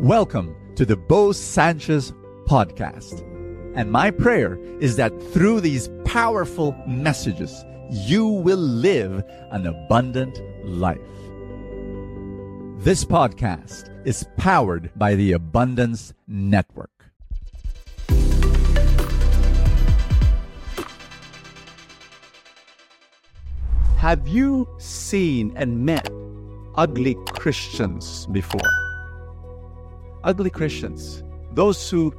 Welcome to the Bo Sanchez podcast. And my prayer is that through these powerful messages, you will live an abundant life. This podcast is powered by the Abundance Network. Have you seen and met ugly Christians before? Ugly Christians. Those who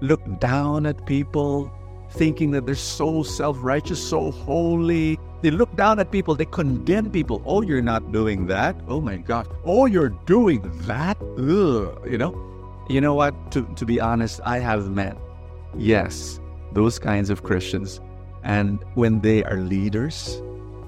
look down at people, thinking that they're so self righteous, so holy. They look down at people, they condemn people. Oh, you're not doing that. Oh my God. Oh, you're doing that. Ugh. You know? You know what? To, to be honest, I have met, yes, those kinds of Christians. And when they are leaders,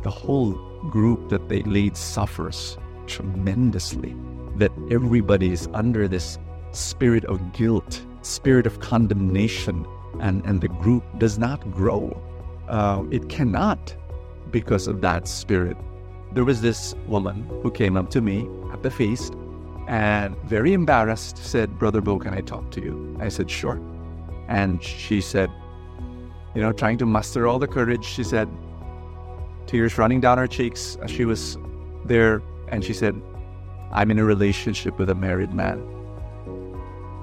the whole group that they lead suffers tremendously. That everybody is under this spirit of guilt, spirit of condemnation, and, and the group does not grow. Uh, it cannot because of that spirit. There was this woman who came up to me at the feast and very embarrassed said, Brother Bo, can I talk to you? I said, Sure. And she said, you know, trying to muster all the courage, she said, tears running down her cheeks as she was there. And she said, I'm in a relationship with a married man.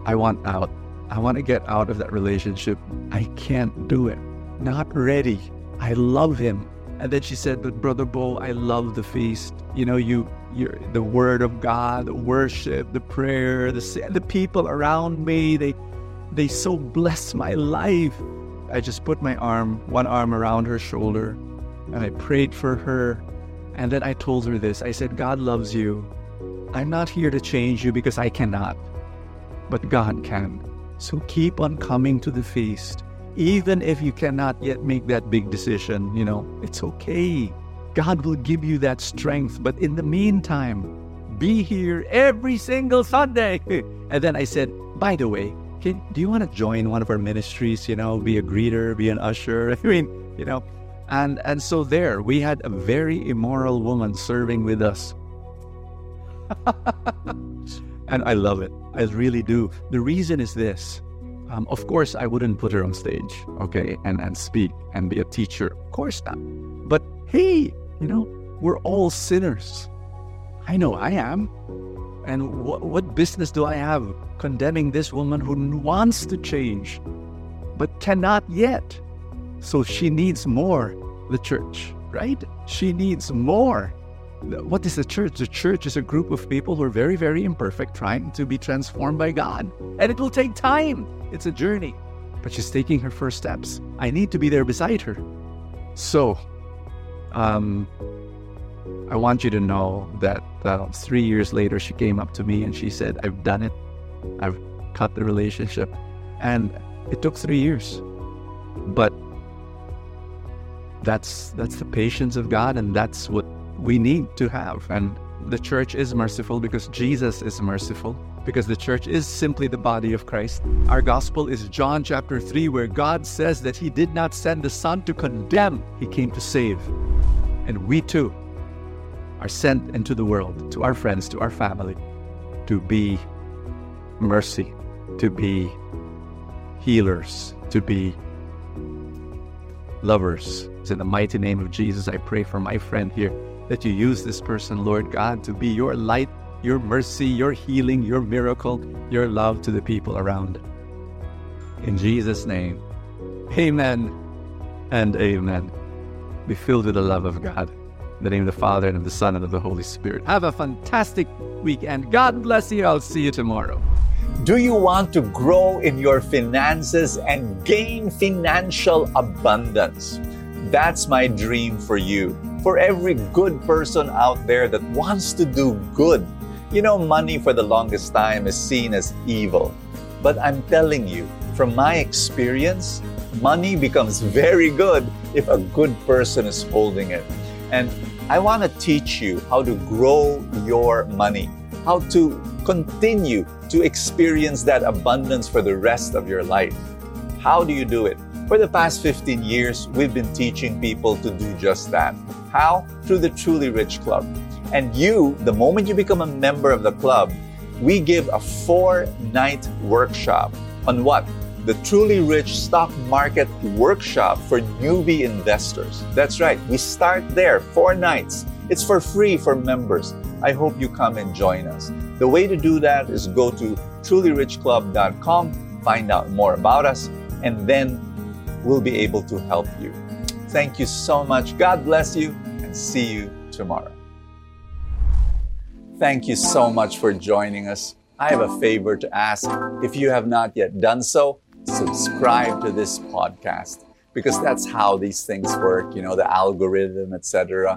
I want out. I want to get out of that relationship. I can't do it. Not ready. I love him. And then she said, But Brother Bo, I love the feast. You know, you you the word of God, the worship, the prayer, the the people around me, they they so bless my life. I just put my arm, one arm around her shoulder, and I prayed for her. And then I told her this. I said, God loves you. I'm not here to change you because I cannot, but God can. So keep on coming to the feast. Even if you cannot yet make that big decision, you know, it's okay. God will give you that strength. But in the meantime, be here every single Sunday. And then I said, by the way, can, do you want to join one of our ministries? You know, be a greeter, be an usher. I mean, you know, and and so there we had a very immoral woman serving with us. and I love it. I really do. The reason is this. Um, of course, I wouldn't put her on stage, okay, and, and speak and be a teacher. Of course not. But hey, you know, we're all sinners. I know I am. And wh- what business do I have condemning this woman who wants to change but cannot yet? So she needs more, the church, right? She needs more. What is the church? The church is a group of people who are very, very imperfect, trying to be transformed by God. And it will take time. It's a journey. But she's taking her first steps. I need to be there beside her. So, um, I want you to know that uh, three years later, she came up to me and she said, I've done it. I've cut the relationship. And it took three years. But that's that's the patience of God and that's what we need to have. And the church is merciful because Jesus is merciful, because the church is simply the body of Christ. Our gospel is John chapter 3, where God says that He did not send the Son to condemn, He came to save. And we too are sent into the world, to our friends, to our family, to be mercy, to be healers, to be lovers. in the mighty name of Jesus, I pray for my friend here that you use this person, Lord God, to be your light, your mercy, your healing, your miracle, your love to the people around. In Jesus' name, amen and amen. Be filled with the love of God. In the name of the Father, and of the Son, and of the Holy Spirit. Have a fantastic weekend. God bless you. I'll see you tomorrow. Do you want to grow in your finances and gain financial abundance? That's my dream for you. For every good person out there that wants to do good. You know, money for the longest time is seen as evil. But I'm telling you, from my experience, money becomes very good if a good person is holding it. And I want to teach you how to grow your money, how to continue to experience that abundance for the rest of your life. How do you do it? For the past 15 years, we've been teaching people to do just that. How? Through the Truly Rich Club. And you, the moment you become a member of the club, we give a four night workshop on what? The Truly Rich Stock Market Workshop for newbie investors. That's right, we start there, four nights. It's for free for members. I hope you come and join us. The way to do that is go to trulyrichclub.com, find out more about us, and then we'll be able to help you. Thank you so much. God bless you, and see you tomorrow. Thank you so much for joining us. I have a favor to ask. If you have not yet done so, subscribe to this podcast because that's how these things work, you know, the algorithm, etc.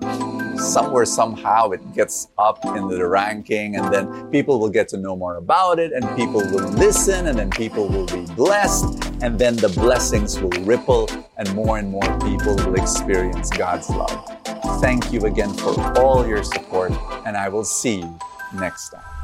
Somewhere, somehow, it gets up in the ranking, and then people will get to know more about it, and people will listen, and then people will be blessed, and then the blessings will ripple, and more and more people will experience God's love. Thank you again for all your support, and I will see you next time.